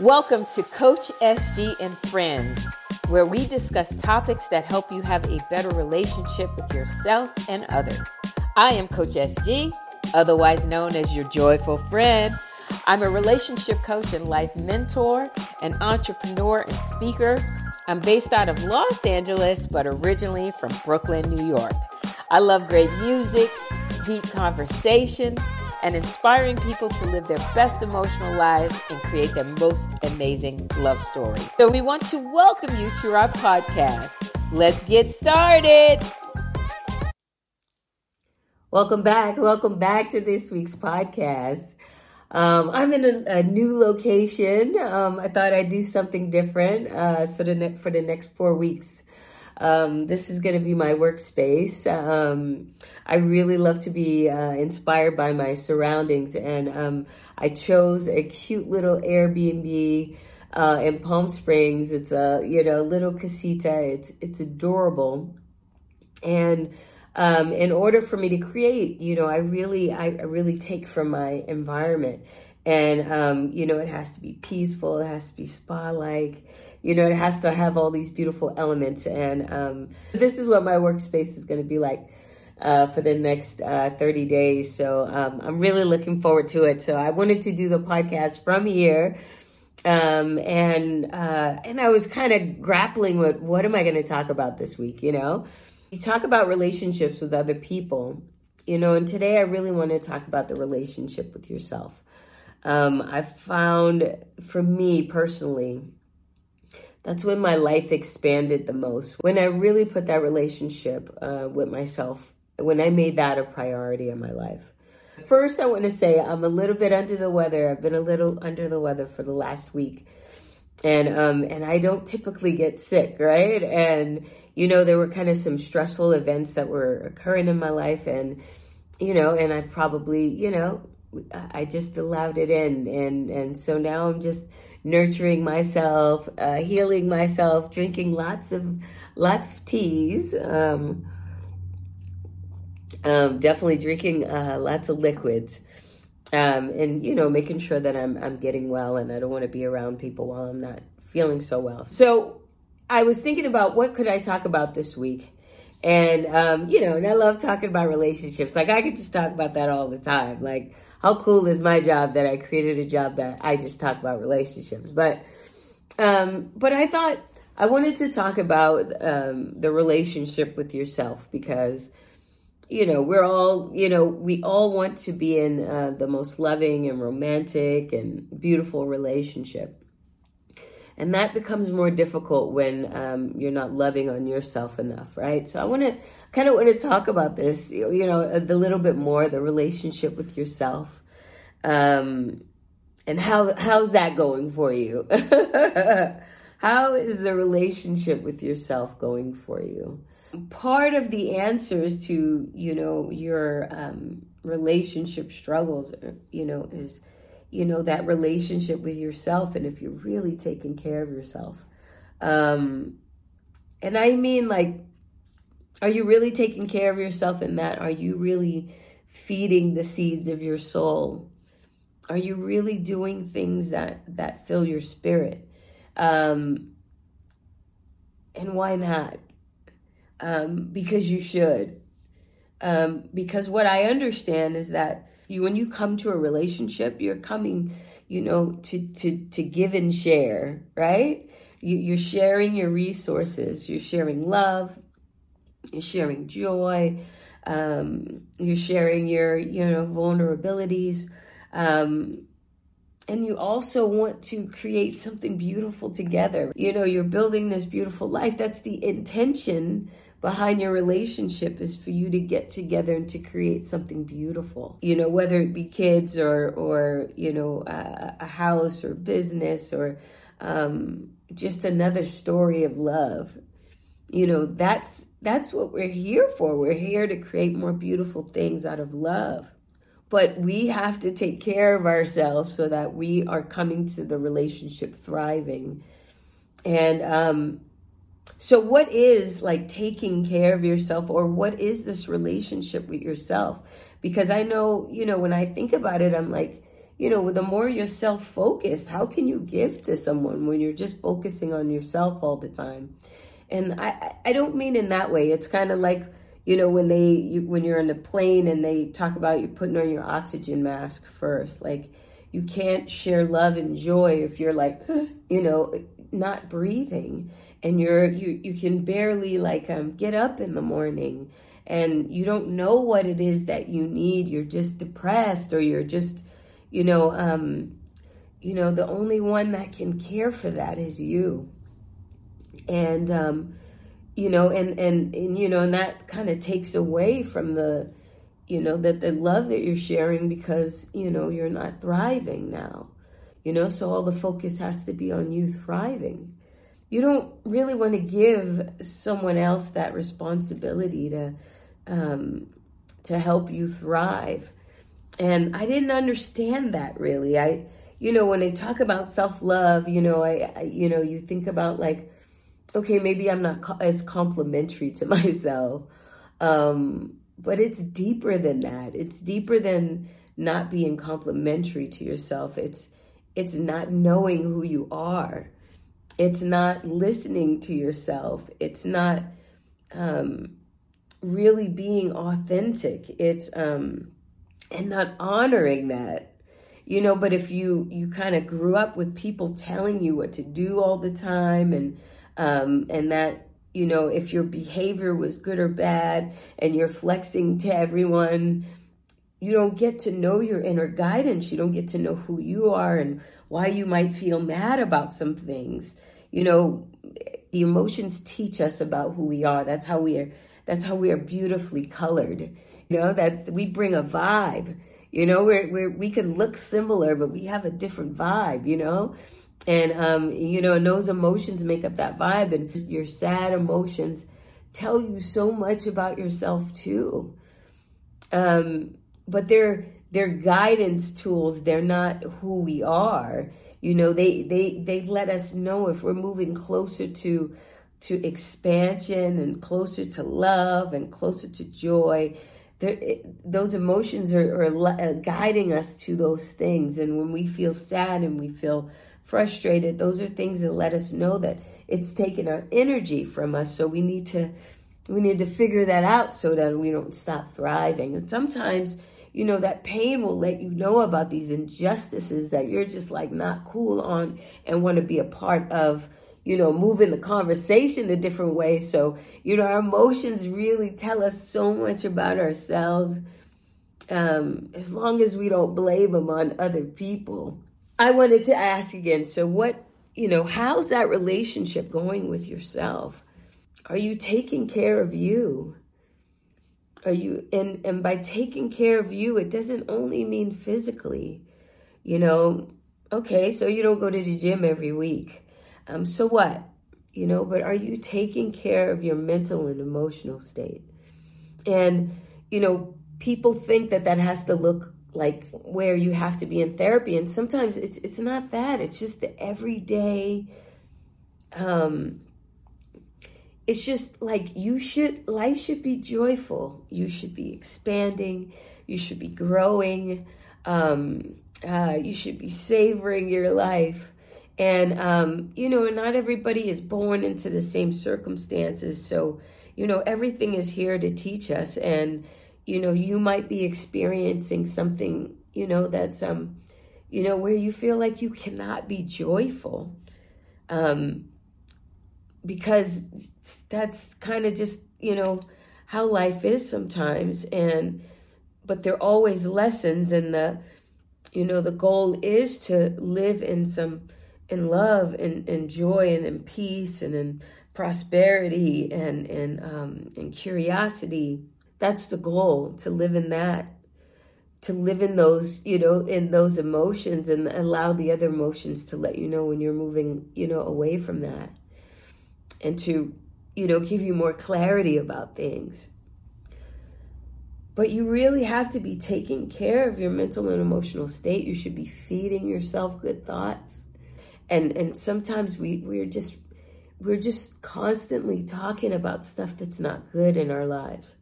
Welcome to Coach SG and Friends, where we discuss topics that help you have a better relationship with yourself and others. I am Coach SG, otherwise known as your joyful friend. I'm a relationship coach and life mentor, an entrepreneur and speaker. I'm based out of Los Angeles, but originally from Brooklyn, New York. I love great music, deep conversations, and inspiring people to live their best emotional lives and create their most amazing love story. So, we want to welcome you to our podcast. Let's get started. Welcome back. Welcome back to this week's podcast. Um, I'm in a, a new location. Um, I thought I'd do something different uh, so the ne- for the next four weeks. Um, this is going to be my workspace. Um, I really love to be uh, inspired by my surroundings, and um, I chose a cute little Airbnb uh, in Palm Springs. It's a you know little casita. It's it's adorable, and um, in order for me to create, you know, I really I, I really take from my environment, and um, you know, it has to be peaceful. It has to be spa like you know, it has to have all these beautiful elements. And um, this is what my workspace is going to be like uh, for the next uh, 30 days. So um, I'm really looking forward to it. So I wanted to do the podcast from here. Um, and uh, and I was kind of grappling with what am I going to talk about this week, you know? You talk about relationships with other people, you know, and today I really want to talk about the relationship with yourself. Um, I found for me personally, that's when my life expanded the most. When I really put that relationship uh, with myself, when I made that a priority in my life. First, I want to say I'm a little bit under the weather. I've been a little under the weather for the last week. And um and I don't typically get sick, right? And you know, there were kind of some stressful events that were occurring in my life and you know, and I probably, you know, I just allowed it in and and so now I'm just nurturing myself, uh, healing myself, drinking lots of lots of teas. Um, um, definitely drinking uh, lots of liquids, um, and you know, making sure that I'm I'm getting well, and I don't want to be around people while I'm not feeling so well. So, I was thinking about what could I talk about this week. And um, you know, and I love talking about relationships. Like I could just talk about that all the time. Like how cool is my job that I created a job that I just talk about relationships. But um, but I thought I wanted to talk about um, the relationship with yourself because you know we're all you know we all want to be in uh, the most loving and romantic and beautiful relationship and that becomes more difficult when um, you're not loving on yourself enough right so i want to kind of want to talk about this you know a, little bit more the relationship with yourself um, and how how's that going for you? How is the relationship with yourself going for you? Part of the answers to you know your um, relationship struggles you know is you know that relationship with yourself and if you're really taking care of yourself. Um and i mean like are you really taking care of yourself in that? Are you really feeding the seeds of your soul? Are you really doing things that that fill your spirit? Um and why not? Um because you should. Um because what i understand is that you when you come to a relationship you're coming you know to to to give and share right? You, you're sharing your resources. You're sharing love you're sharing joy um, you're sharing your you know vulnerabilities um, and you also want to create something beautiful together. You know you're building this beautiful life. That's the intention behind your relationship is for you to get together and to create something beautiful. You know whether it be kids or or you know a, a house or business or um, just another story of love. You know that's that's what we're here for we're here to create more beautiful things out of love but we have to take care of ourselves so that we are coming to the relationship thriving and um so, what is like taking care of yourself, or what is this relationship with yourself? Because I know, you know, when I think about it, I'm like, you know, the more you're self focused, how can you give to someone when you're just focusing on yourself all the time? And I, I don't mean in that way. It's kind of like, you know, when they, you, when you're in a plane and they talk about you putting on your oxygen mask first, like you can't share love and joy if you're like, you know, not breathing and you're, you, you can barely like um, get up in the morning and you don't know what it is that you need. You're just depressed or you're just, you know, um, you know, the only one that can care for that is you. And, um, you know, and, and, and, you know, and that kind of takes away from the, you know, that the love that you're sharing because, you know, you're not thriving now, you know, so all the focus has to be on you thriving. You don't really want to give someone else that responsibility to, um, to help you thrive. And I didn't understand that really. I, you know, when they talk about self love, you know, I, I, you know, you think about like, okay, maybe I'm not co- as complimentary to myself. Um, but it's deeper than that. It's deeper than not being complimentary to yourself. It's, it's not knowing who you are. It's not listening to yourself. It's not, um, really being authentic. It's, um, and not honoring that you know but if you you kind of grew up with people telling you what to do all the time and um and that you know if your behavior was good or bad and you're flexing to everyone you don't get to know your inner guidance you don't get to know who you are and why you might feel mad about some things you know the emotions teach us about who we are that's how we are that's how we are beautifully colored you know, that we bring a vibe. You know, we're, we're, we can look similar, but we have a different vibe, you know? And, um, you know, and those emotions make up that vibe. And your sad emotions tell you so much about yourself too. Um, but they're, they're guidance tools. They're not who we are. You know, they, they, they let us know if we're moving closer to, to expansion and closer to love and closer to joy those emotions are, are uh, guiding us to those things. And when we feel sad and we feel frustrated, those are things that let us know that it's taken our energy from us. So we need to we need to figure that out so that we don't stop thriving. And sometimes, you know, that pain will let you know about these injustices that you're just like not cool on and want to be a part of you know, moving the conversation a different way. So, you know, our emotions really tell us so much about ourselves. Um, as long as we don't blame them on other people. I wanted to ask again so, what, you know, how's that relationship going with yourself? Are you taking care of you? Are you, and, and by taking care of you, it doesn't only mean physically. You know, okay, so you don't go to the gym every week um, so what? You know, but are you taking care of your mental and emotional state? And, you know, people think that that has to look like where you have to be in therapy. And sometimes it's, it's not that. It's just the everyday, um, it's just like you should, life should be joyful. You should be expanding. You should be growing. Um, uh, you should be savoring your life. And, um, you know, not everybody is born into the same circumstances. So, you know, everything is here to teach us. And, you know, you might be experiencing something, you know, that's, um, you know, where you feel like you cannot be joyful. Um, because that's kind of just, you know, how life is sometimes. And, but there are always lessons. And the, you know, the goal is to live in some, in love and, and joy and in peace and in prosperity and and um, and curiosity. That's the goal to live in that, to live in those you know in those emotions and allow the other emotions to let you know when you're moving you know away from that, and to you know give you more clarity about things. But you really have to be taking care of your mental and emotional state. You should be feeding yourself good thoughts and and sometimes we we're just we're just constantly talking about stuff that's not good in our lives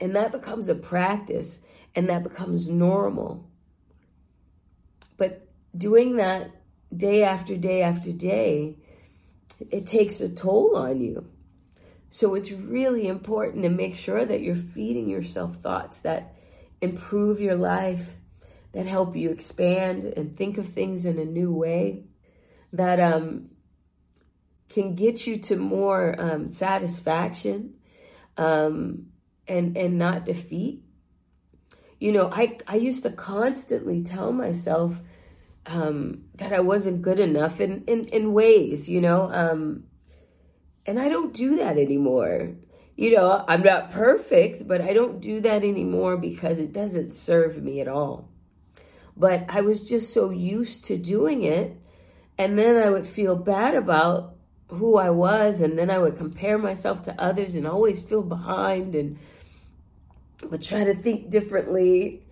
and that becomes a practice and that becomes normal But doing that day after day after day, it takes a toll on you. So it's really important to make sure that you're feeding yourself thoughts that improve your life, that help you expand and think of things in a new way, that um, can get you to more um, satisfaction um, and and not defeat. You know, I I used to constantly tell myself um, that I wasn't good enough in in, in ways, you know, um, and I don't do that anymore. You know, I'm not perfect, but I don't do that anymore because it doesn't serve me at all. But I was just so used to doing it. And then I would feel bad about who I was. And then I would compare myself to others and always feel behind and would try to think differently.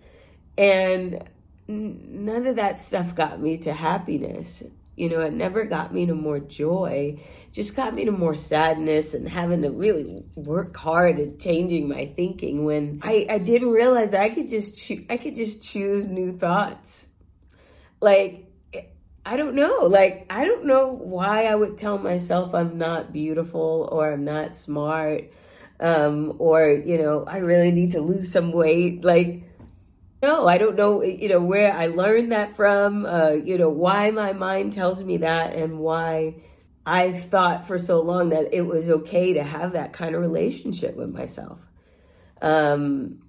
And none of that stuff got me to happiness. You know, it never got me to more joy. Just got me to more sadness and having to really work hard at changing my thinking when I, I didn't realize I could just cho- I could just choose new thoughts. Like I don't know. Like I don't know why I would tell myself I'm not beautiful or I'm not smart um or you know, I really need to lose some weight. Like no, I don't know, you know, where I learned that from, uh, you know, why my mind tells me that and why I thought for so long that it was okay to have that kind of relationship with myself. Um,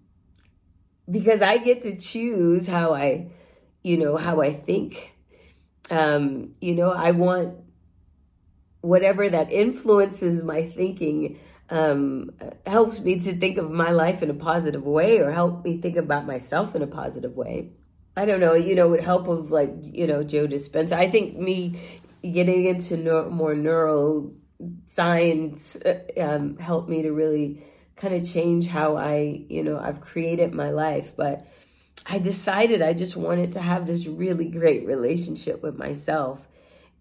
because I get to choose how I, you know, how I think. Um, you know, I want whatever that influences my thinking um, helps me to think of my life in a positive way or help me think about myself in a positive way. I don't know, you know, with help of like, you know, Joe Dispenza. I think me getting into more neuroscience uh, um, helped me to really kind of change how I, you know, I've created my life. But I decided I just wanted to have this really great relationship with myself.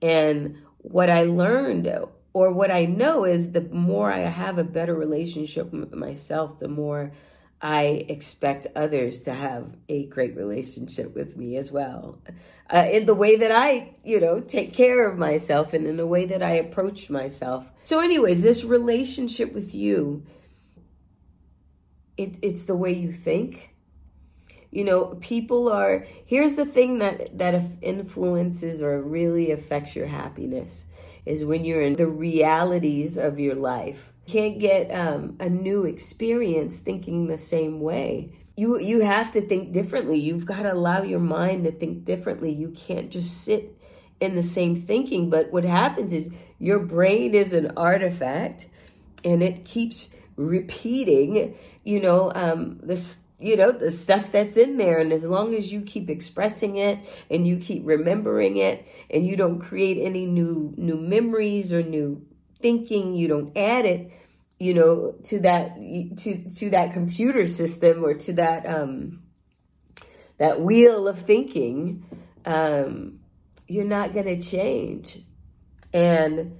And what I learned or what I know is the more I have a better relationship with myself, the more I expect others to have a great relationship with me as well. Uh, in the way that I, you know, take care of myself and in the way that I approach myself. So, anyways, this relationship with you, it, it's the way you think. You know, people are, here's the thing that, that influences or really affects your happiness is when you're in the realities of your life. You can't get um, a new experience thinking the same way. You, you have to think differently. You've got to allow your mind to think differently. You can't just sit in the same thinking. But what happens is your brain is an artifact and it keeps repeating, you know, um, this you know, the stuff that's in there. And as long as you keep expressing it and you keep remembering it and you don't create any new new memories or new thinking, you don't add it, you know, to that to to that computer system or to that um that wheel of thinking, um, you're not gonna change. And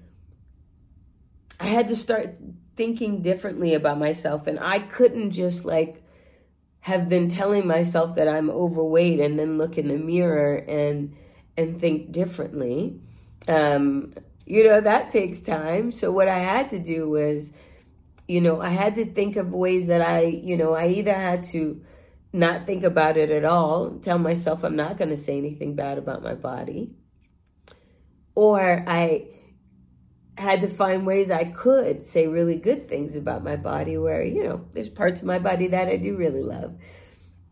I had to start thinking differently about myself and I couldn't just like have been telling myself that I'm overweight and then look in the mirror and and think differently. Um, you know, that takes time. So what I had to do was, you know, I had to think of ways that I, you know, I either had to not think about it at all, tell myself I'm not going to say anything bad about my body, or I had to find ways I could say really good things about my body where, you know, there's parts of my body that I do really love.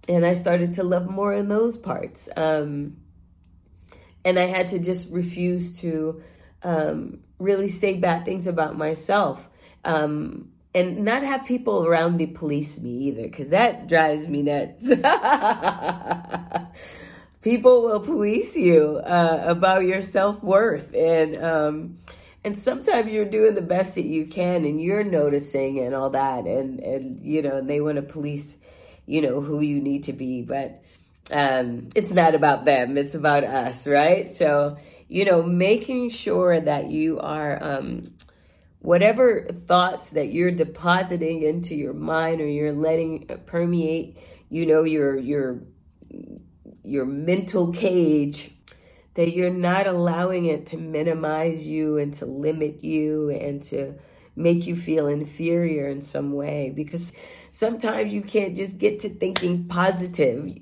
And I started to love more in those parts. Um, and I had to just refuse to um, really say bad things about myself. Um, and not have people around me police me either, because that drives me nuts. people will police you uh, about your self worth. And, um, and sometimes you're doing the best that you can and you're noticing and all that and and you know and they want to police you know who you need to be but um it's not about them it's about us right? So you know making sure that you are um whatever thoughts that you're depositing into your mind or you're letting permeate you know your your your mental cage that you're not allowing it to minimize you and to limit you and to make you feel inferior in some way. Because sometimes you can't just get to thinking positive.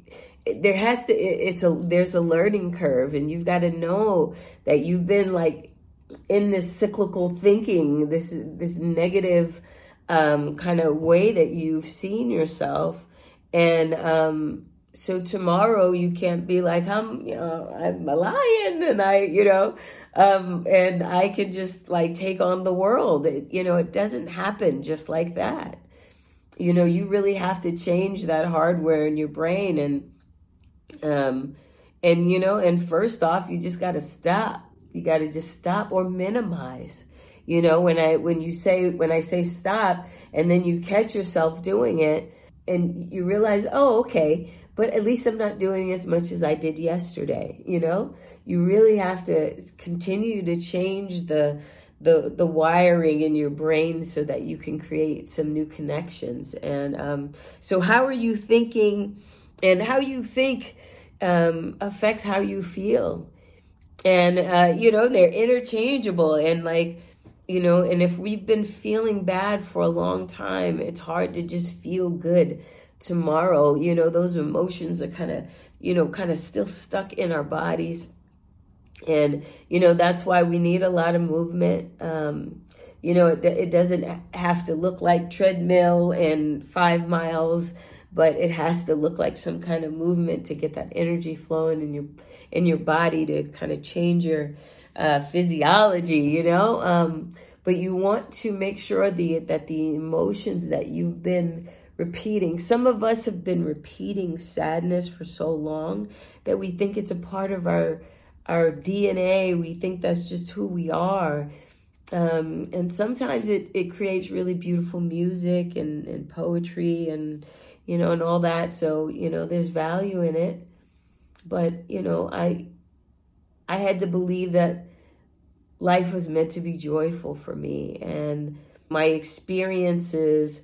There has to it's a there's a learning curve and you've got to know that you've been like in this cyclical thinking this this negative um, kind of way that you've seen yourself. And um, so tomorrow you can't be like i'm you know i'm a lion and i you know um, and i can just like take on the world. It, you know it doesn't happen just like that. You know you really have to change that hardware in your brain and um and you know and first off you just got to stop. You got to just stop or minimize. You know when i when you say when i say stop and then you catch yourself doing it and you realize oh okay but at least I'm not doing as much as I did yesterday. You know, you really have to continue to change the the the wiring in your brain so that you can create some new connections. And um, so, how are you thinking, and how you think um, affects how you feel. And uh, you know, they're interchangeable, and like you know, and if we've been feeling bad for a long time, it's hard to just feel good tomorrow, you know, those emotions are kind of, you know, kind of still stuck in our bodies. And, you know, that's why we need a lot of movement. Um, you know, it, it doesn't have to look like treadmill and five miles, but it has to look like some kind of movement to get that energy flowing in your in your body to kind of change your uh, physiology. You know, um, but you want to make sure the that the emotions that you've been repeating. Some of us have been repeating sadness for so long that we think it's a part of our our DNA. We think that's just who we are. Um, and sometimes it, it creates really beautiful music and, and poetry and you know and all that. So, you know, there's value in it. But, you know, I I had to believe that life was meant to be joyful for me and my experiences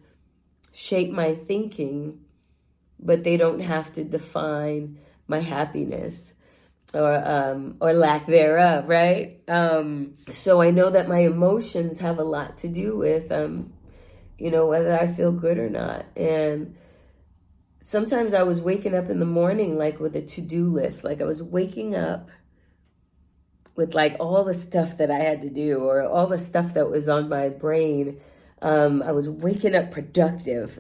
shape my thinking, but they don't have to define my happiness or um, or lack thereof, right? Um, so I know that my emotions have a lot to do with, um, you know, whether I feel good or not. And sometimes I was waking up in the morning like with a to do list, like I was waking up with like all the stuff that I had to do or all the stuff that was on my brain um, I was waking up productive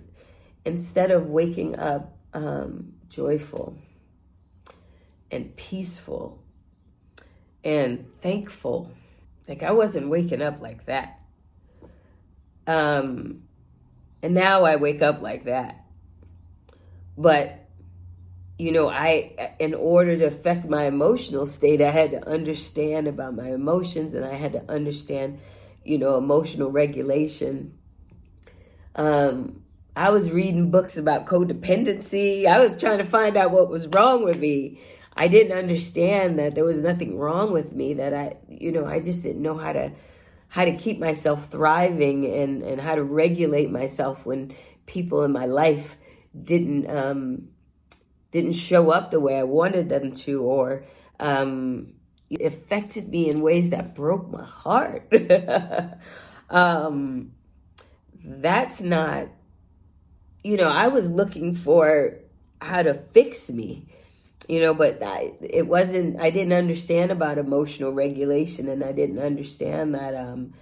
instead of waking up um, joyful and peaceful and thankful. Like I wasn't waking up like that. Um, and now I wake up like that. But you know, I, in order to affect my emotional state, I had to understand about my emotions and I had to understand you know, emotional regulation. Um, I was reading books about codependency. I was trying to find out what was wrong with me. I didn't understand that there was nothing wrong with me that I, you know, I just didn't know how to how to keep myself thriving and and how to regulate myself when people in my life didn't um didn't show up the way I wanted them to or um affected me in ways that broke my heart. um, that's not, you know, I was looking for how to fix me, you know, but I, it wasn't, I didn't understand about emotional regulation and I didn't understand that, um,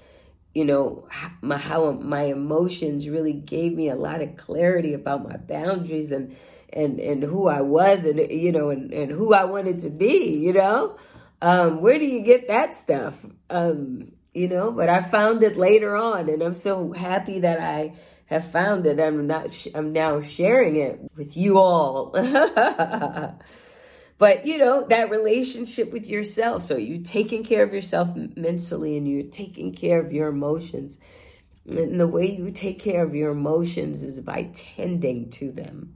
you know, my, how my emotions really gave me a lot of clarity about my boundaries and, and, and who I was and, you know, and, and who I wanted to be, you know? Um, where do you get that stuff? Um, you know, but I found it later on, and I'm so happy that I have found it. I'm not. Sh- I'm now sharing it with you all. but you know that relationship with yourself. So you taking care of yourself mentally, and you're taking care of your emotions. And the way you take care of your emotions is by tending to them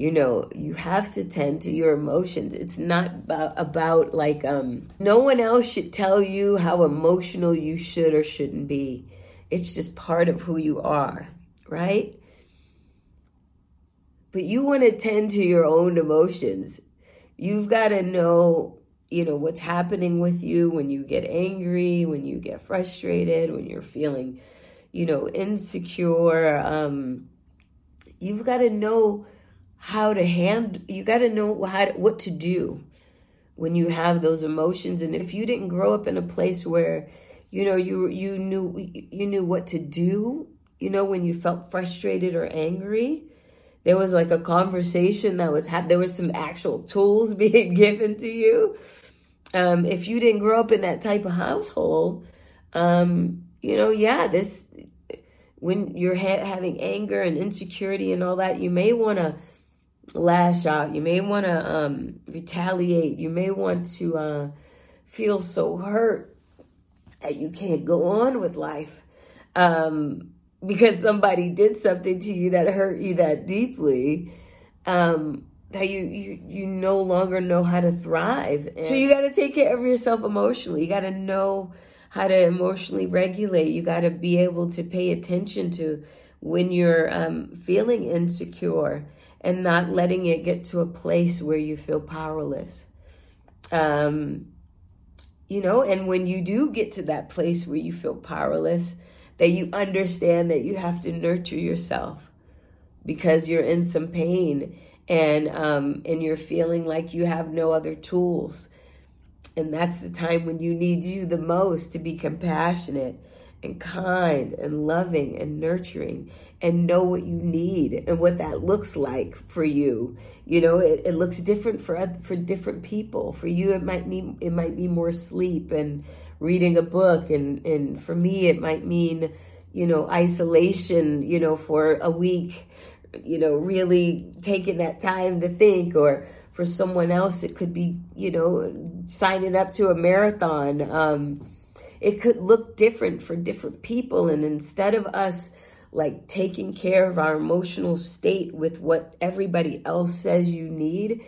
you know you have to tend to your emotions. It's not about, about like um no one else should tell you how emotional you should or shouldn't be. It's just part of who you are right? But you want to tend to your own emotions. You've got to know you know, what's happening with you when you get angry, when you get frustrated, when you're feeling, you know, insecure. Um, you've got to know how to hand, you got to know how to, what to do when you have those emotions. And if you didn't grow up in a place where, you know, you, you knew, you knew what to do, you know, when you felt frustrated or angry, there was like a conversation that was had there was some actual tools being given to you um, if you didn't grow up in that type of household um, you know yeah this when you're ha- having anger and insecurity and all that you may want to lash out. You may want to um, retaliate. You may want to uh, feel so hurt that you can't go on with life um, because somebody did something to you that hurt you that deeply um, that you, you you no longer know how to thrive. And so you got to take care of yourself emotionally. You got to know how to emotionally regulate. You got to be able to pay attention to when you're um, feeling insecure and not letting it get to a place where you feel powerless. Um, you know and when you do get to that place where you feel powerless that you understand that you have to nurture yourself because you're in some pain and um, and you're feeling like you have no other tools. And that's the time when you need you the most to be compassionate and kind and loving and nurturing and know what you need and what that looks like for you. You know it, it looks different for for different people. For you it might mean it might be more sleep and reading a book. And and for me it might mean you know isolation you know for a week you know really taking that time to think. Or for someone else it could be you know signing up to a marathon. Um it could look different for different people. And instead of us like taking care of our emotional state with what everybody else says you need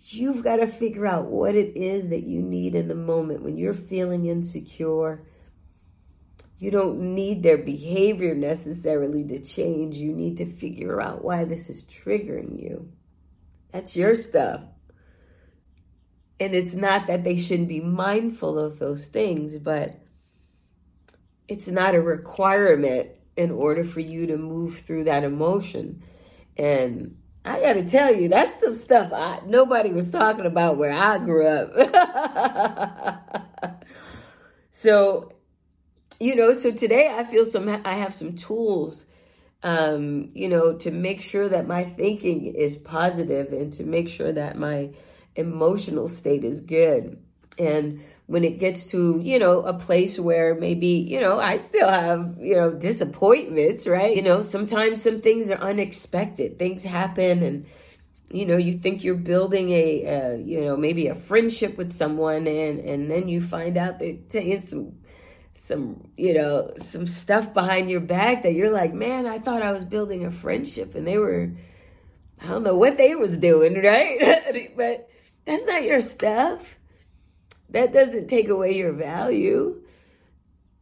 You've got to figure out what it is that you need in the moment when you're feeling insecure. You don't need their behavior necessarily to change. You need to figure out why this is triggering you. That's your stuff. And it's not that they shouldn't be mindful of those things, but it's not a requirement in order for you to move through that emotion. And I got to tell you, that's some stuff I, nobody was talking about where I grew up. so, you know, so today I feel some, I have some tools, um, you know, to make sure that my thinking is positive and to make sure that my emotional state is good. And when it gets to, you know, a place where maybe, you know, I still have, you know, disappointments, right? You know, sometimes some things are unexpected. Things happen and, you know, you think you're building a, a you know, maybe a friendship with someone and, and then you find out saying some, some, you know, some stuff behind your back that you're like, man, I thought I was building a friendship and they were, I don't know what they was doing, right? but that's not your stuff that doesn't take away your value.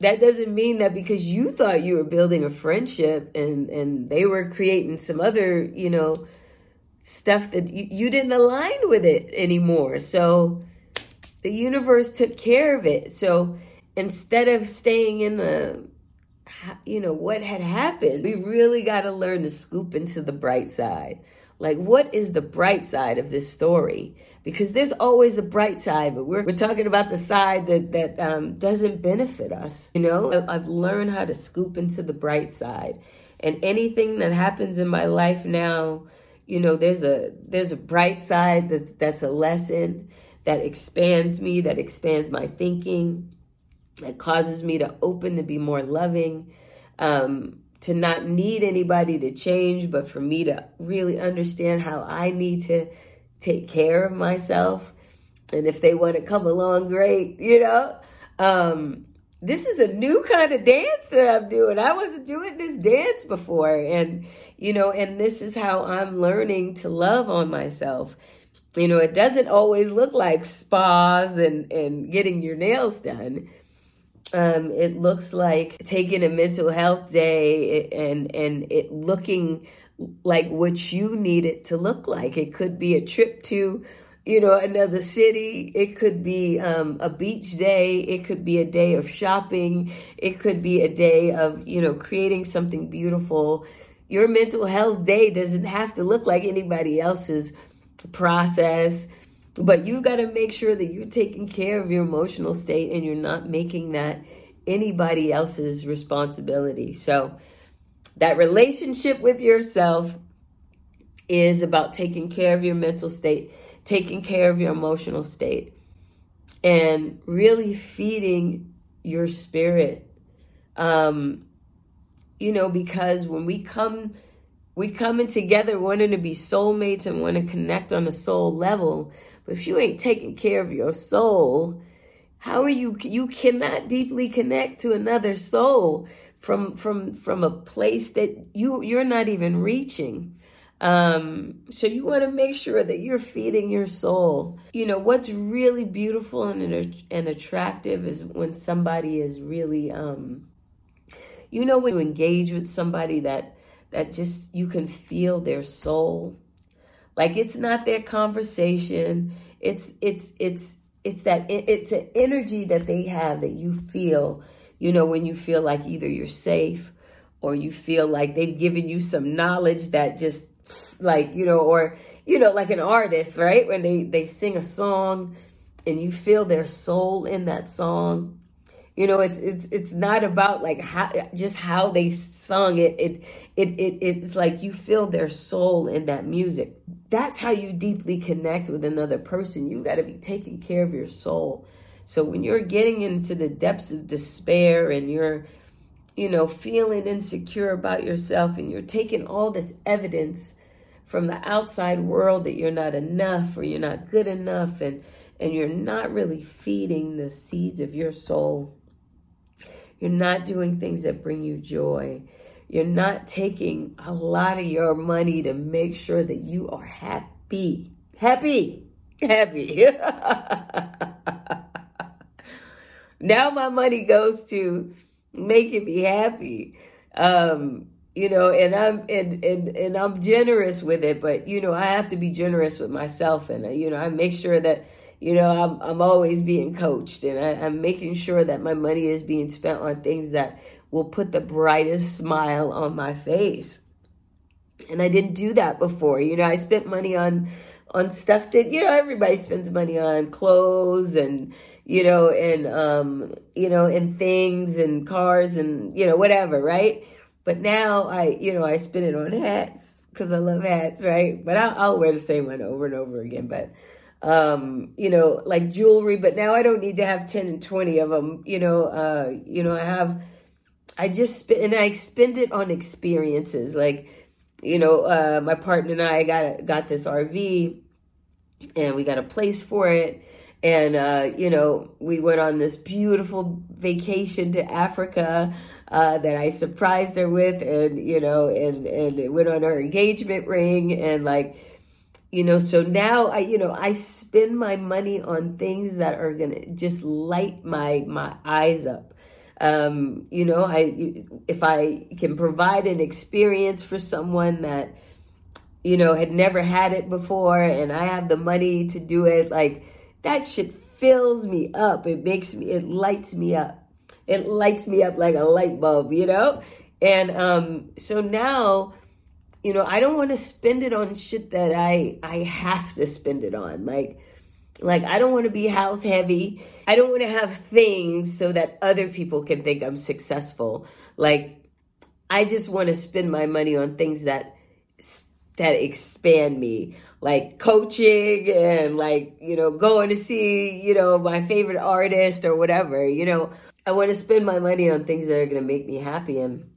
That doesn't mean that because you thought you were building a friendship and and they were creating some other, you know, stuff that you, you didn't align with it anymore. So the universe took care of it. So instead of staying in the you know what had happened, we really got to learn to scoop into the bright side. Like what is the bright side of this story? Because there's always a bright side, but we're, we're talking about the side that, that um, doesn't benefit us. You know, I've learned how to scoop into the bright side. And anything that happens in my life now, you know, there's a there's a bright side that that's a lesson that expands me, that expands my thinking, that causes me to open to be more loving, um, to not need anybody to change, but for me to really understand how I need to take care of myself. And if they want to come along, great, you know. Um, this is a new kind of dance that I'm doing. I wasn't doing this dance before. And, you know, and this is how I'm learning to love on myself. You know, it doesn't always look like spas and, and getting your nails done. Um, it looks like taking a mental health day and, and it looking like what you need it to look like. It could be a trip to, you know, another city. It could be um, a beach day. It could be a day of shopping. It could be a day of, you know, creating something beautiful. Your mental health day doesn't have to look like anybody else's process, but you've got to make sure that you're taking care of your emotional state and you're not making that anybody else's responsibility. So, that relationship with yourself is about taking care of your mental state, taking care of your emotional state, and really feeding your spirit. Um, you know, because when we come, we coming together wanting to be soulmates and want to connect on a soul level. But if you ain't taking care of your soul, how are you? You cannot deeply connect to another soul from from from a place that you you're not even reaching. Um, so you want to make sure that you're feeding your soul. You know, what's really beautiful and, and attractive is when somebody is really, um, you know, when you engage with somebody that, that just, you can feel their soul. Like it's not their conversation. It's, it's, it's, it's that, it's an energy that they have that you feel, you know, when you feel like either you're safe or you feel like they've given you some knowledge that just like you know or you know like an artist right? When they they sing a song and you feel their soul in that song you know it's it's it's not about like how just how they sung it. It it, it it's like you feel their soul in that music. That's how you deeply connect with another person. You got to be taking care of your soul so when you're getting into the depths of despair and you're you know, feeling insecure about yourself and you're taking all this evidence from the outside world that you're not enough or you're not good enough and and you're not really feeding the seeds of your soul. You're not doing things that bring you joy. You're not taking a lot of your money to make sure that you are happy. Happy. Happy. now my money goes to making me happy. Um, you know, and I'm and, and and I'm generous with it, but you know, I have to be generous with myself, and you know, I make sure that you know I'm I'm always being coached, and I, I'm making sure that my money is being spent on things that will put the brightest smile on my face. And I didn't do that before. You know, I spent money on on stuff that you know everybody spends money on clothes and you know, and um, you know, and things and cars and you know, whatever, right? But now I, you know, I spend it on hats because I love hats, right? But I'll, I'll, wear the same one over and over again. But um, you know, like jewelry. But now I don't need to have ten and twenty of them. You know, uh, you know, I have. I just spend and I spend it on experiences. Like, you know, uh, my partner and I got got this RV, and we got a place for it and, uh, you know, we went on this beautiful vacation to Africa uh, that I surprised her with. And, you know, and, and it went on her engagement ring. And like, you know, so now I, you know, I spend my money on things that are to just light my, my eyes up. Um, you know, I, if I can provide an experience for someone that, you know, had never had it before and I have the money to do it, like, that shit fills me up. It makes me, it lights me up. It lights me up like a light bulb, you know? And um, so now, you know, I don't want to spend it on shit that I I have to spend it on. Like, like I don't want to be house heavy. I don't want to have things so that other people can think I'm successful. Like, I just want to spend my money on things that that expand me like coaching and like, you know, going to see, you know, my favorite artist or whatever, you know, I want to spend my money on things that are going to make me happy and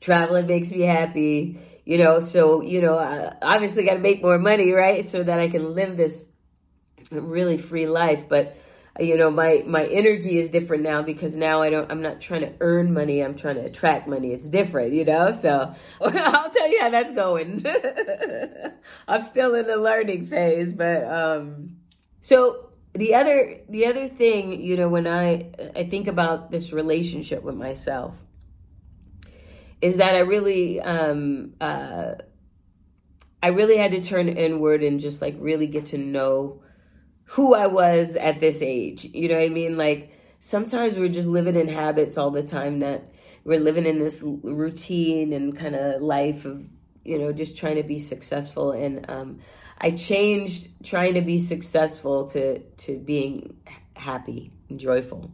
traveling makes me happy, you know, so, you know, I obviously got to make more money, right? So that I can live this really free life. But you know my my energy is different now because now i don't i'm not trying to earn money i'm trying to attract money. It's different you know? So i'll tell you how that's going. I'm still in the learning phase but um so the other the other thing you know when i i think about this relationship with myself is that i really um uh I really had to turn inward and just like really get to know who I was at this age. You know what I mean? Like sometimes we're just living in habits all the time that we're living in this routine and kind of life of, you know, just trying to be successful. And um, I changed trying to be successful to, to being happy and joyful.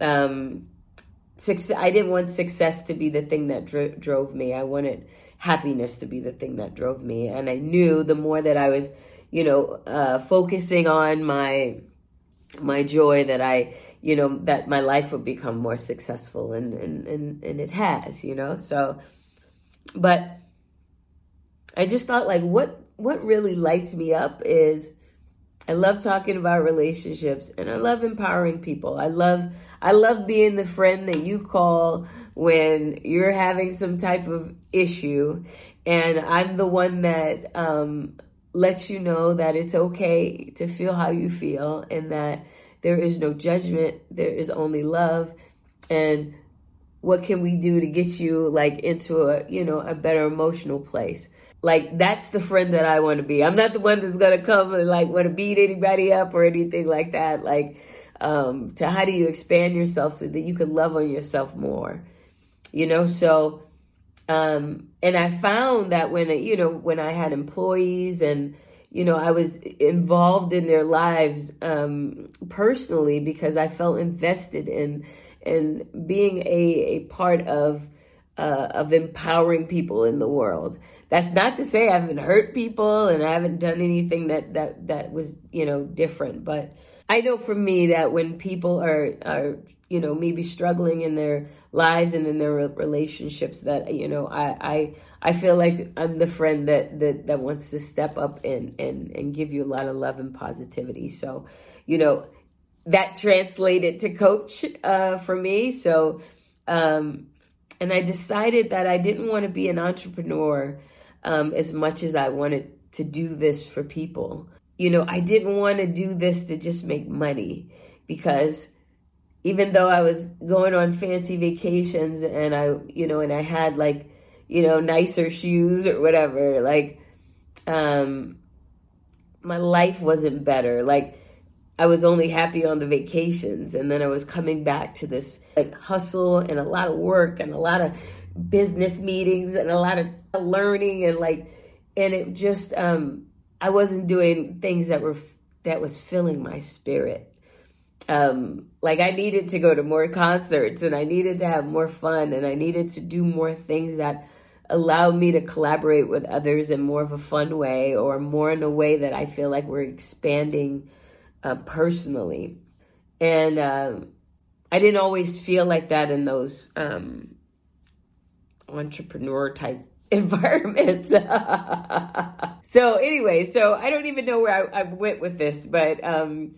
Um, success, I didn't want success to be the thing that dro- drove me. I wanted happiness to be the thing that drove me. And I knew the more that I was, you know, uh, focusing on my my joy that I, you know, that my life would become more successful and and and, and it has, you know. So but I just thought like what what really lights me up is I love talking about relationships and I love empowering people. I love I love being the friend that you call when you're having some type of issue and I'm the one that um, lets you know that it's okay to feel how you feel and that there is no judgment, there is only love and what can we do to get you like into a, you know, a better emotional place. Like that's the friend that I want to be. I'm not the one that's going to come and like want to beat anybody up or anything like that. Like um, to how do you expand yourself so that you can love on yourself more you know so um, and i found that when you know when i had employees and you know i was involved in their lives um, personally because i felt invested in in being a, a part of uh, of empowering people in the world. That's not to say i haven't hurt people and i haven't done anything that that that was you know different but I know for me that when people are are you know maybe struggling in their lives and in their relationships that you know I I I feel like I'm the friend that that that wants to step up and and and give you a lot of love and positivity. So, you know, that translated to coach uh, for me. So, um, and I decided that I didn't want to be an entrepreneur um, as much as I wanted to do this for people you know, I didn't want to do this to just make money because even though I was going on fancy vacations and I, you know, and I had like, you know, nicer shoes or whatever, like, um, my life wasn't better. Like, I was only happy on the vacations. And then I was coming back to this like hustle and a lot of work and a lot of business meetings and a lot of learning and like, and it just, um, I wasn't doing things that were that was filling my spirit. Um, like I needed to go to more concerts and I needed to have more fun and I needed to do more things that allowed me to collaborate with others in more of a fun way or more in a way that I feel like we're expanding uh, personally. And um, I didn't always feel like that in those um, entrepreneur type environments. so anyway, so I don't even know where I, I went with this, but um,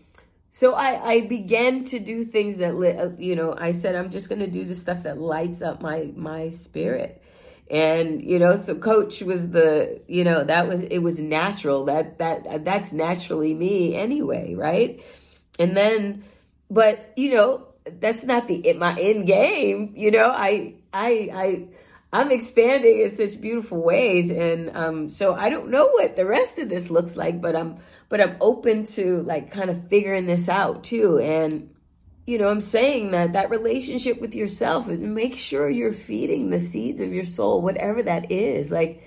so I, I began to do things that lit, uh, you know I said I'm just going to do the stuff that lights up my my spirit. And you know, so coach was the you know that was it was natural that that that's naturally me anyway, right? And then, but you know, that's not the my end game. You know, I I I I'm expanding in such beautiful ways, and um, so I don't know what the rest of this looks like, but I'm but I'm open to like kind of figuring this out too, and you know I'm saying that that relationship with yourself make sure you're feeding the seeds of your soul, whatever that is. Like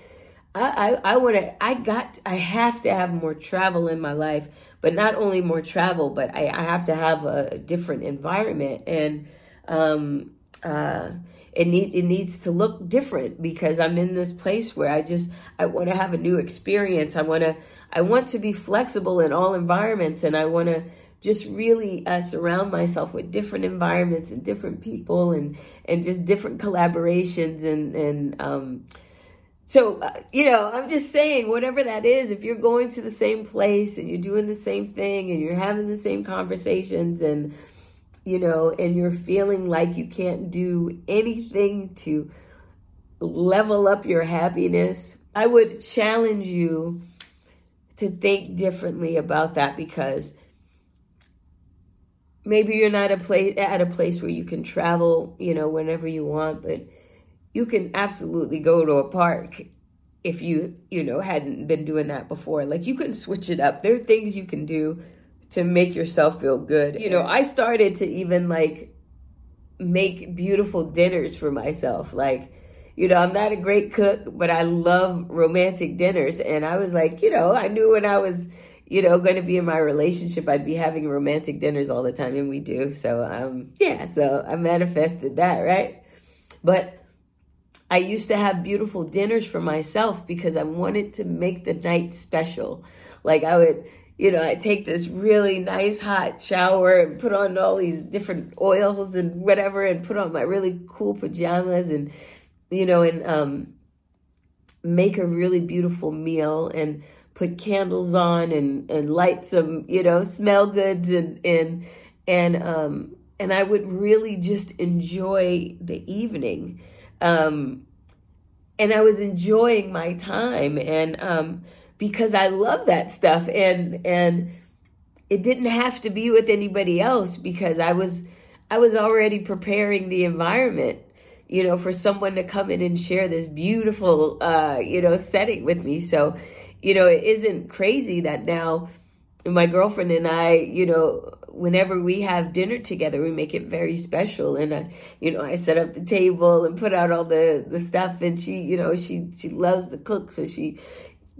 I I, I want to I got I have to have more travel in my life, but not only more travel, but I, I have to have a, a different environment and um uh it need it needs to look different because I'm in this place where I just I want to have a new experience. I want to I want to be flexible in all environments and I want to just really uh, surround myself with different environments and different people and and just different collaborations and and um so uh, you know i'm just saying whatever that is if you're going to the same place and you're doing the same thing and you're having the same conversations and you know, and you're feeling like you can't do anything to level up your happiness, I would challenge you to think differently about that because maybe you're not a place at a place where you can travel, you know, whenever you want, but you can absolutely go to a park if you, you know, hadn't been doing that before. Like you can switch it up. There are things you can do to make yourself feel good. You know, I started to even like make beautiful dinners for myself. Like, you know, I'm not a great cook, but I love romantic dinners. And I was like, you know, I knew when I was, you know, going to be in my relationship, I'd be having romantic dinners all the time. And we do. So, um, yeah, so I manifested that, right? But I used to have beautiful dinners for myself because I wanted to make the night special. Like I would, you know, I take this really nice hot shower and put on all these different oils and whatever and put on my really cool pajamas and, you know, and um, make a really beautiful meal and put candles on and, and light some, you know, smell goods and, and, and, um, and I would really just enjoy the evening. Um, and I was enjoying my time and um, because I love that stuff and and it didn't have to be with anybody else because I was I was already preparing the environment you know for someone to come in and share this beautiful uh, you know setting with me so you know it isn't crazy that now my girlfriend and I you know whenever we have dinner together, we make it very special. And, I, you know, I set up the table and put out all the, the stuff. And she, you know, she, she loves to cook. So she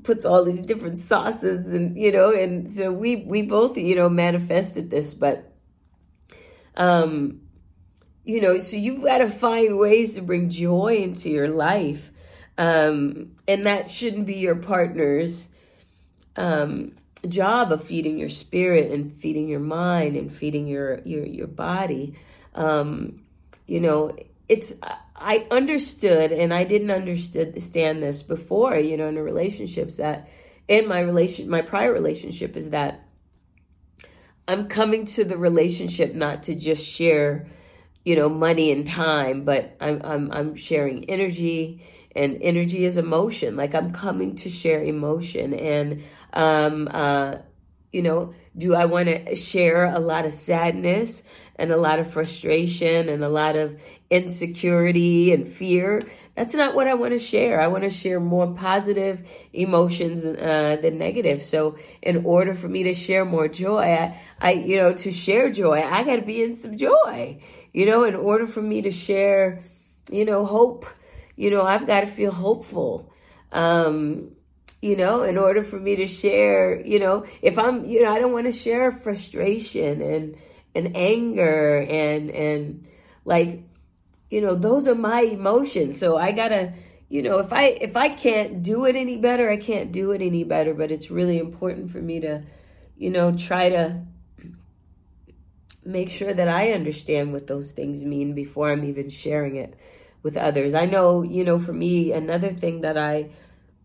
puts all these different sauces and, you know, and so we, we both, you know, manifested this, but, um, you know, so you've got to find ways to bring joy into your life. Um, and that shouldn't be your partner's, um, job of feeding your spirit and feeding your mind and feeding your your your body um you know it's i understood and i didn't understand this before you know in the relationships that in my relation my prior relationship is that i'm coming to the relationship not to just share you know money and time but i'm i'm, I'm sharing energy and energy is emotion. Like i'm coming to share emotion and um, uh, you know, do I want to share a lot of sadness and a lot of frustration and a lot of insecurity and fear? That's not what I want to share. I want to share more positive emotions uh, than negative. So, in order for me to share more joy, I, I you know, to share joy, I got to be in some joy. You know, in order for me to share, you know, hope, you know, I've got to feel hopeful. Um, you know, in order for me to share, you know, if I'm, you know, I don't want to share frustration and, and anger and, and like, you know, those are my emotions. So I gotta, you know, if I, if I can't do it any better, I can't do it any better, but it's really important for me to, you know, try to make sure that I understand what those things mean before I'm even sharing it with others. I know, you know, for me, another thing that I,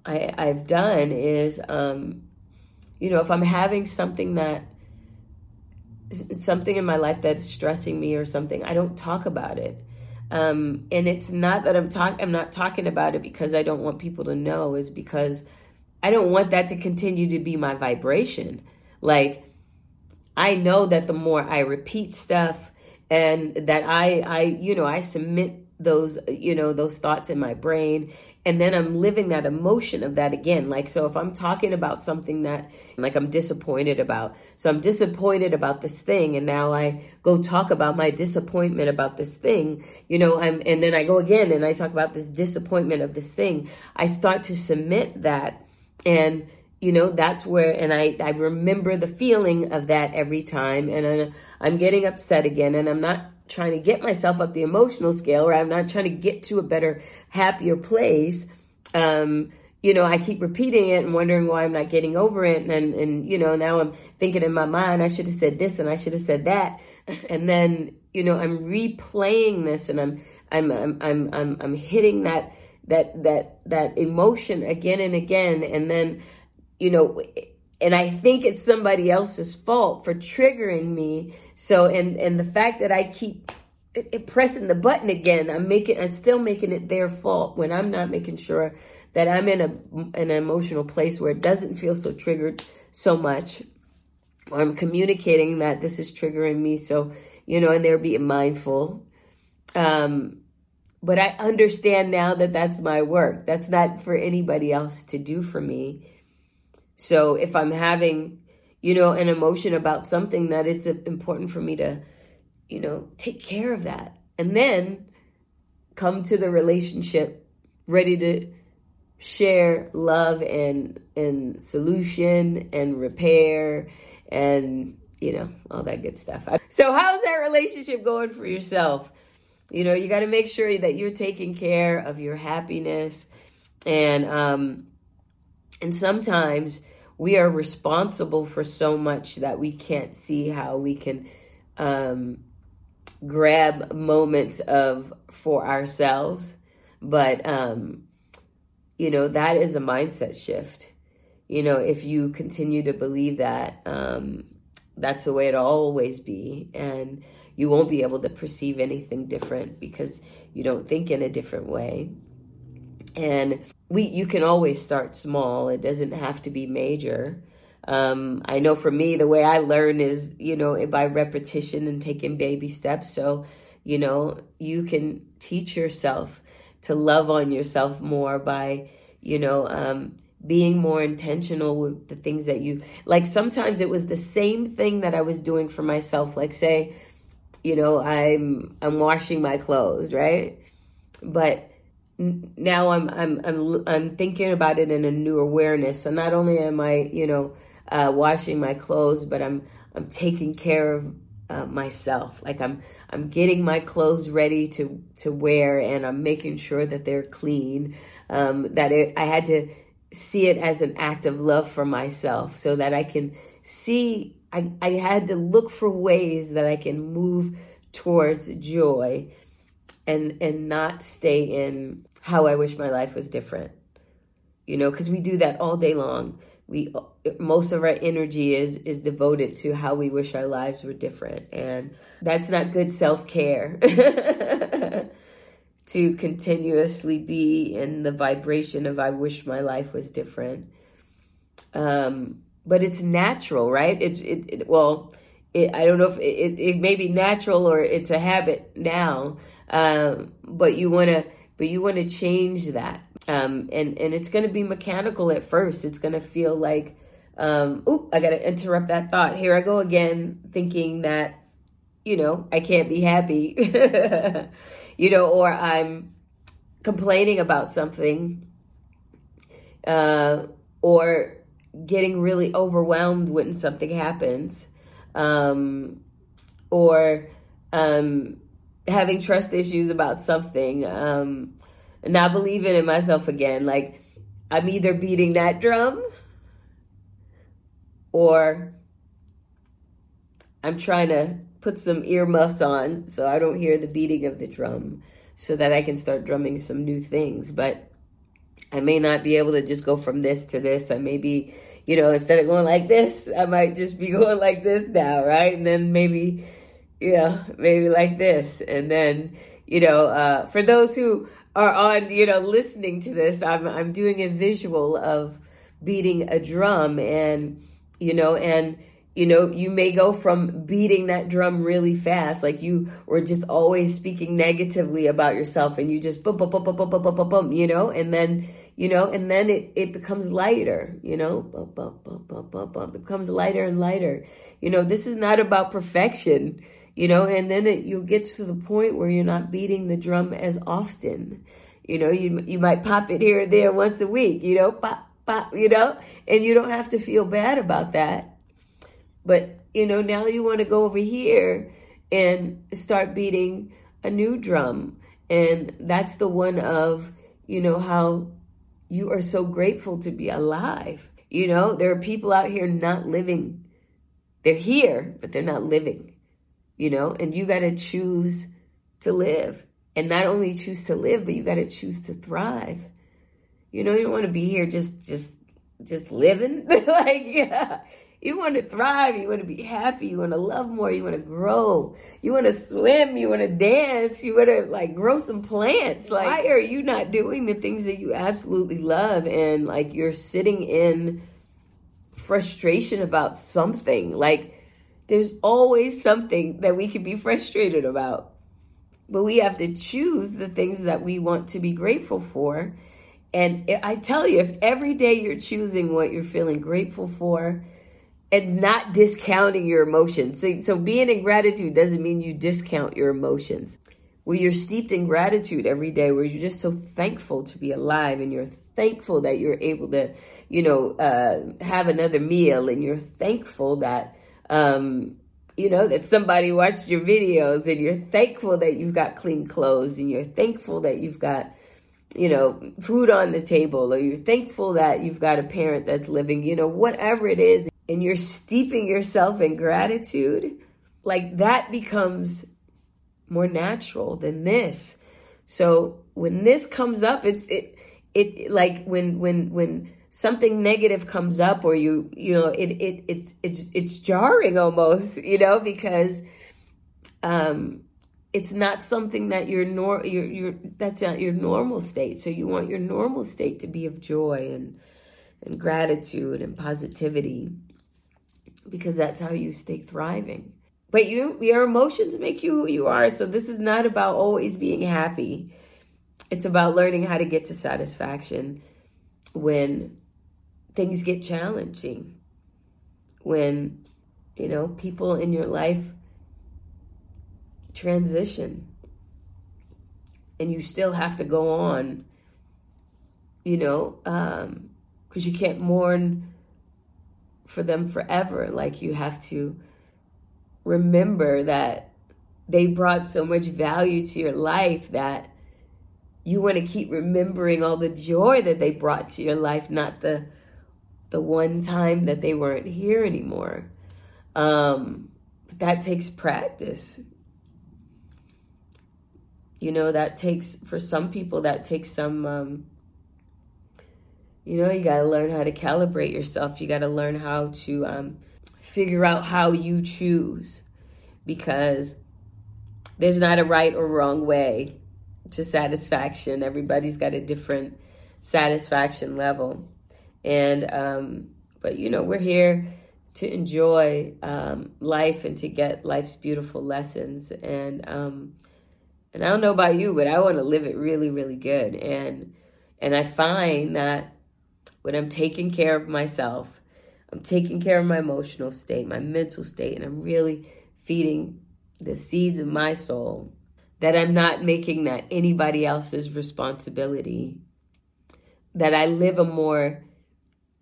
I, I've done is, um, you know, if I'm having something that, something in my life that's stressing me or something, I don't talk about it. Um, and it's not that I'm talking, I'm not talking about it because I don't want people to know is because I don't want that to continue to be my vibration. Like, I know that the more I repeat stuff and that I, I, you know, I submit those, you know, those thoughts in my brain and then I'm living that emotion of that again. Like, so if I'm talking about something that, like, I'm disappointed about, so I'm disappointed about this thing, and now I go talk about my disappointment about this thing, you know, I'm, and then I go again and I talk about this disappointment of this thing. I start to submit that, and, you know, that's where, and I, I remember the feeling of that every time, and I, I'm getting upset again, and I'm not trying to get myself up the emotional scale, or I'm not trying to get to a better happier place, um, you know, I keep repeating it and wondering why I'm not getting over it. And, and, you know, now I'm thinking in my mind, I should have said this and I should have said that. And then, you know, I'm replaying this and I'm, I'm, I'm, I'm, I'm, I'm hitting that, that, that, that emotion again and again. And then, you know, and I think it's somebody else's fault for triggering me. So, and, and the fact that I keep pressing the button again. I'm making, I'm still making it their fault when I'm not making sure that I'm in a an emotional place where it doesn't feel so triggered so much. I'm communicating that this is triggering me. So, you know, and they're being mindful. Um, but I understand now that that's my work. That's not for anybody else to do for me. So if I'm having, you know, an emotion about something that it's important for me to, you know, take care of that. And then come to the relationship ready to share love and and solution and repair and you know all that good stuff. So how's that relationship going for yourself? You know, you got to make sure that you're taking care of your happiness and um and sometimes we are responsible for so much that we can't see how we can um grab moments of for ourselves but um you know, that is a mindset shift. You know, if you continue to believe that, um, that's the way it'll always be. And you won't be able to perceive anything different because you don't think in a different way. And we, you can always start small. It doesn't have to be major. Um, I know for me, the way I learn is, you know, by repetition and taking baby steps. So, you know, you can teach yourself to love on yourself more by, you know, um, being more intentional with the things that you like. Sometimes it was the same thing that I was doing for myself. Like, say, you know, I'm I'm washing my clothes, right? But now I'm I'm I'm I'm thinking about it in a new awareness. So not only am I, you know, uh, washing my clothes, but I'm I'm taking care of uh, myself. Like I'm I'm getting my clothes ready to to wear, and I'm making sure that they're clean. Um, that it, I had to see it as an act of love for myself, so that I can see. I, I had to look for ways that I can move towards joy, and and not stay in how I wish my life was different. You know, because we do that all day long. We most of our energy is is devoted to how we wish our lives were different. And that's not good self-care. To continuously be in the vibration of i wish my life was different. Um but it's natural right? It's it, it well it, i don't know if it, it, may be natural or it's a habit now um but you want to but you want to change that um, and and it's going to be mechanical at first. It's going to feel like, um, oh, I got to interrupt that thought. Here I go again, thinking that, you know, I can't be happy, you know, or I'm complaining about something, uh, or getting really overwhelmed when something happens, um, or um, having trust issues about something. Um, not believing in myself again. Like I'm either beating that drum or I'm trying to put some earmuffs on so I don't hear the beating of the drum so that I can start drumming some new things. But I may not be able to just go from this to this. I may be, you know, instead of going like this, I might just be going like this now, right? And then maybe, you know, maybe like this. And then, you know, uh, for those who are on, you know, listening to this, I'm I'm doing a visual of beating a drum and you know and you know you may go from beating that drum really fast like you were just always speaking negatively about yourself and you just boom boom boom boom boom boom boom, boom, boom you know and then you know and then it it becomes lighter you know boom, boom, boom, boom, boom, boom. it becomes lighter and lighter you know this is not about perfection you know, and then it, you'll get to the point where you're not beating the drum as often. You know, you you might pop it here or there once a week, you know, pop, pop, you know, and you don't have to feel bad about that. But, you know, now you want to go over here and start beating a new drum. And that's the one of, you know, how you are so grateful to be alive. You know, there are people out here not living. They're here, but they're not living you know, and you got to choose to live. And not only choose to live, but you got to choose to thrive. You know, you want to be here just, just, just living. like, yeah. You want to thrive. You want to be happy. You want to love more. You want to grow. You want to swim. You want to dance. You want to like grow some plants. Like, why are you not doing the things that you absolutely love? And like, you're sitting in frustration about something. Like, there's always something that we can be frustrated about. but we have to choose the things that we want to be grateful for. And I tell you, if every day you're choosing what you're feeling grateful for and not discounting your emotions. So, so being in gratitude doesn't mean you discount your emotions. Where you're steeped in gratitude every day, where you're just so thankful to be alive and you're thankful that you're able to, you know, uh, have another meal and you're thankful that, um, you know, that somebody watched your videos and you're thankful that you've got clean clothes and you're thankful that you've got, you know, food on the table or you're thankful that you've got a parent that's living, you know, whatever it is, and you're steeping yourself in gratitude, like that becomes more natural than this. So when this comes up, it's, it, it, like when, when, when, something negative comes up or you you know it, it it's it's it's jarring almost you know because um it's not something that you're nor you're, you're that's not your normal state. So you want your normal state to be of joy and and gratitude and positivity because that's how you stay thriving. But you your emotions make you who you are. So this is not about always being happy. It's about learning how to get to satisfaction when things get challenging when you know people in your life transition and you still have to go on you know um because you can't mourn for them forever. Like you have to remember that they brought so much value to your life that you want to keep remembering all the joy that they brought to your life not the the one time that they weren't here anymore. Um, but that takes practice. You know, that takes, for some people, that takes some, um, you know, you got to learn how to calibrate yourself. You got to learn how to um, figure out how you choose because there's not a right or wrong way to satisfaction. Everybody's got a different satisfaction level. And, um, but you know, we're here to enjoy um, life and to get life's beautiful lessons. And, um, and I don't know about you, but I want to live it really, really good. And, and I find that when I'm taking care of myself, I'm taking care of my emotional state, my mental state, and I'm really feeding the seeds of my soul, that I'm not making that anybody else's responsibility, that I live a more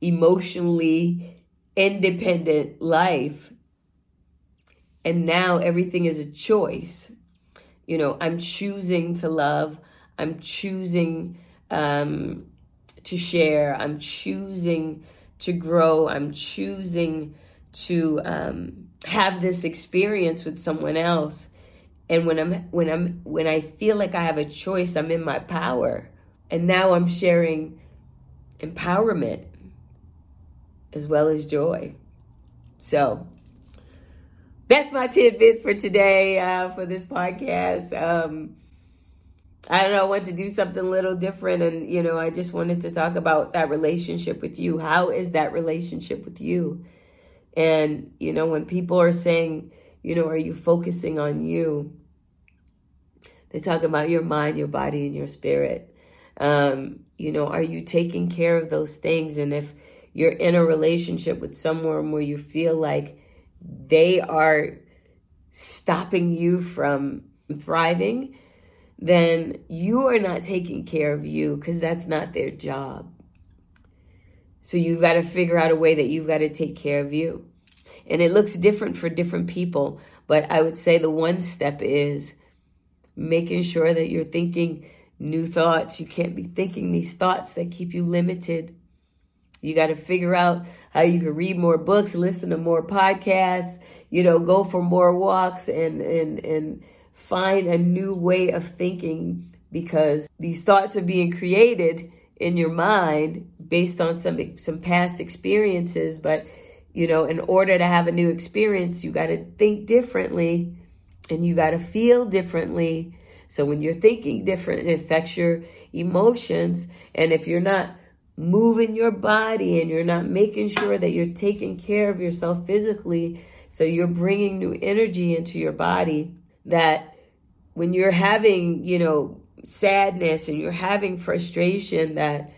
emotionally independent life. And now everything is a choice. You know, I'm choosing to love. I'm choosing um, to share. I'm choosing to grow. I'm choosing to um, have this experience with someone else. And when I'm when I'm when I feel like I have a choice, I'm in my power. And now I'm sharing empowerment as well as joy. So that's my tidbit for today uh, for this podcast. Um, I don't know, I want to do something a little different. And, you know, I just wanted to talk about that relationship with you. How is that relationship with you? And, you know, when people are saying, you know, are you focusing on you? They talk about your mind, your body, and your spirit. Um, you know, are you taking care of those things? And if you're in a relationship with someone where you feel like they are stopping you from thriving, then you are not taking care of you because that's not their job. So you've got to figure out a way that you've got to take care of you. And it looks different for different people, but I would say the one step is making sure that you're thinking new thoughts. You can't be thinking these thoughts that keep you limited you got to figure out how you can read more books, listen to more podcasts, you know, go for more walks and, and, and find a new way of thinking because these thoughts are being created in your mind based on some, some past experiences. But, you know, in order to have a new experience, you got to think differently and you got to feel differently. So when you're thinking different, it affects your emotions. And if you're not moving your body and you're not making sure that you're taking care of yourself physically, so you're bringing new energy into your body that when you're having, you know, sadness and you're having frustration that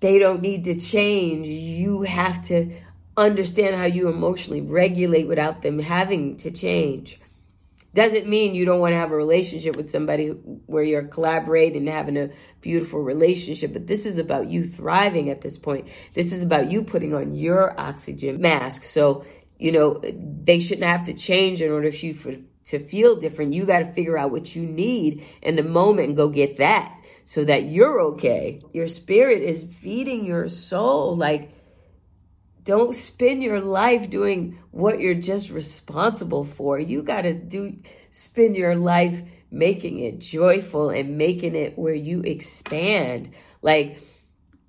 they don't need to change, you have to understand how you emotionally regulate without them having to change. Doesn't mean you don't want to have a relationship with somebody where you're collaborating and having a beautiful relationship, but this is about you thriving at this point. This is about you putting on your oxygen mask. So, you know, they shouldn't have to change in order for you for, to feel different. You got to figure out what you need in the moment and go get that so that you're okay. Your spirit is feeding your soul. Like, don't spend your life doing what you're just responsible for. You got to do spend your life making it joyful and making it where you expand. Like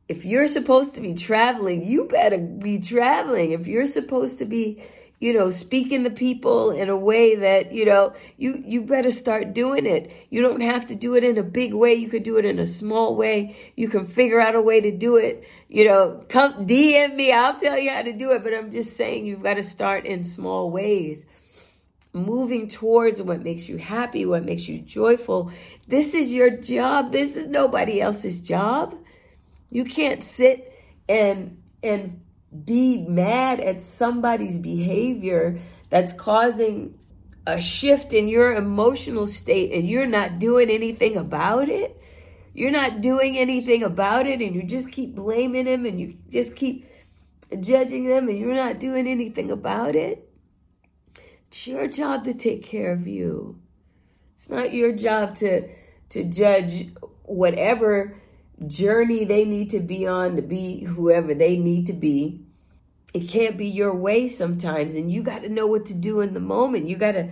if you're supposed to be traveling, you better be traveling. If you're supposed to be you know, speaking to people in a way that, you know, you, you better start doing it. You don't have to do it in a big way. You could do it in a small way. You can figure out a way to do it. You know, come DM me. I'll tell you how to do it. But I'm just saying you've got to start in small ways. Moving towards what makes you happy, what makes you joyful. This is your job. This is nobody else's job. You can't sit and, and be mad at somebody's behavior that's causing a shift in your emotional state and you're not doing anything about it. You're not doing anything about it and you just keep blaming them and you just keep judging them and you're not doing anything about it. It's your job to take care of you. It's not your job to to judge whatever journey they need to be on to be whoever they need to be. It can't be your way sometimes, and you got to know what to do in the moment. You got to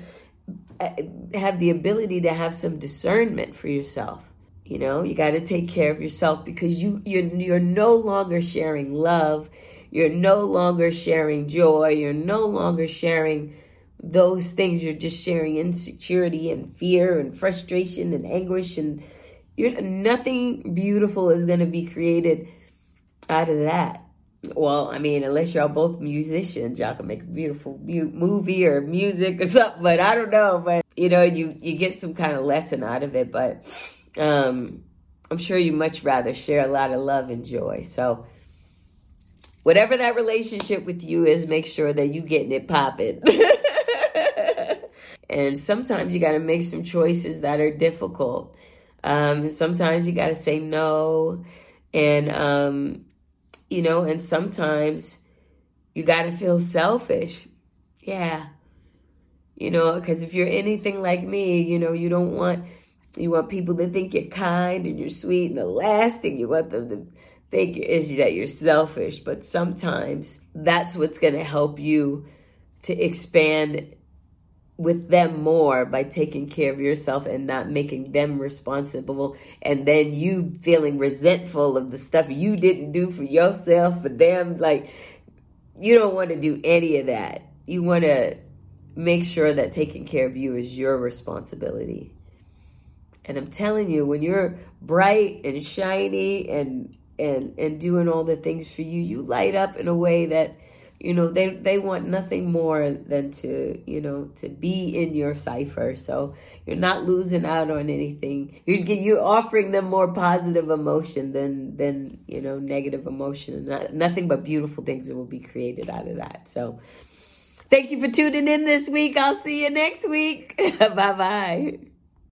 uh, have the ability to have some discernment for yourself. You know, you got to take care of yourself because you you're, you're no longer sharing love. You're no longer sharing joy. You're no longer sharing those things. You're just sharing insecurity and fear and frustration and anguish and you're, nothing beautiful is going to be created out of that. Well, I mean, unless y'all both musicians, y'all can make a beautiful mu- movie or music or something. But I don't know. But you know, you you get some kind of lesson out of it. But um, I'm sure you much rather share a lot of love and joy. So whatever that relationship with you is, make sure that you getting it popping. and sometimes you got to make some choices that are difficult. Um, sometimes you got to say no, and um, you know, and sometimes you got to feel selfish. Yeah. You know, because if you're anything like me, you know, you don't want, you want people to think you're kind and you're sweet. And the last thing you want them to think is that you're selfish. But sometimes that's what's going to help you to expand with them more by taking care of yourself and not making them responsible. And then you feeling resentful of the stuff you didn't do for yourself for them. Like you don't want to do any of that. You want to make sure that taking care of you is your responsibility. And i'm telling you when you're bright and shiny and and and doing all the things for you you light up in a way that you know they they want nothing more than to you know to be in your cipher. So you're not losing out on anything. You're you're offering them more positive emotion than than you know negative emotion. Not, nothing but beautiful things will be created out of that. So thank you for tuning in this week. I'll see you next week. Bye bye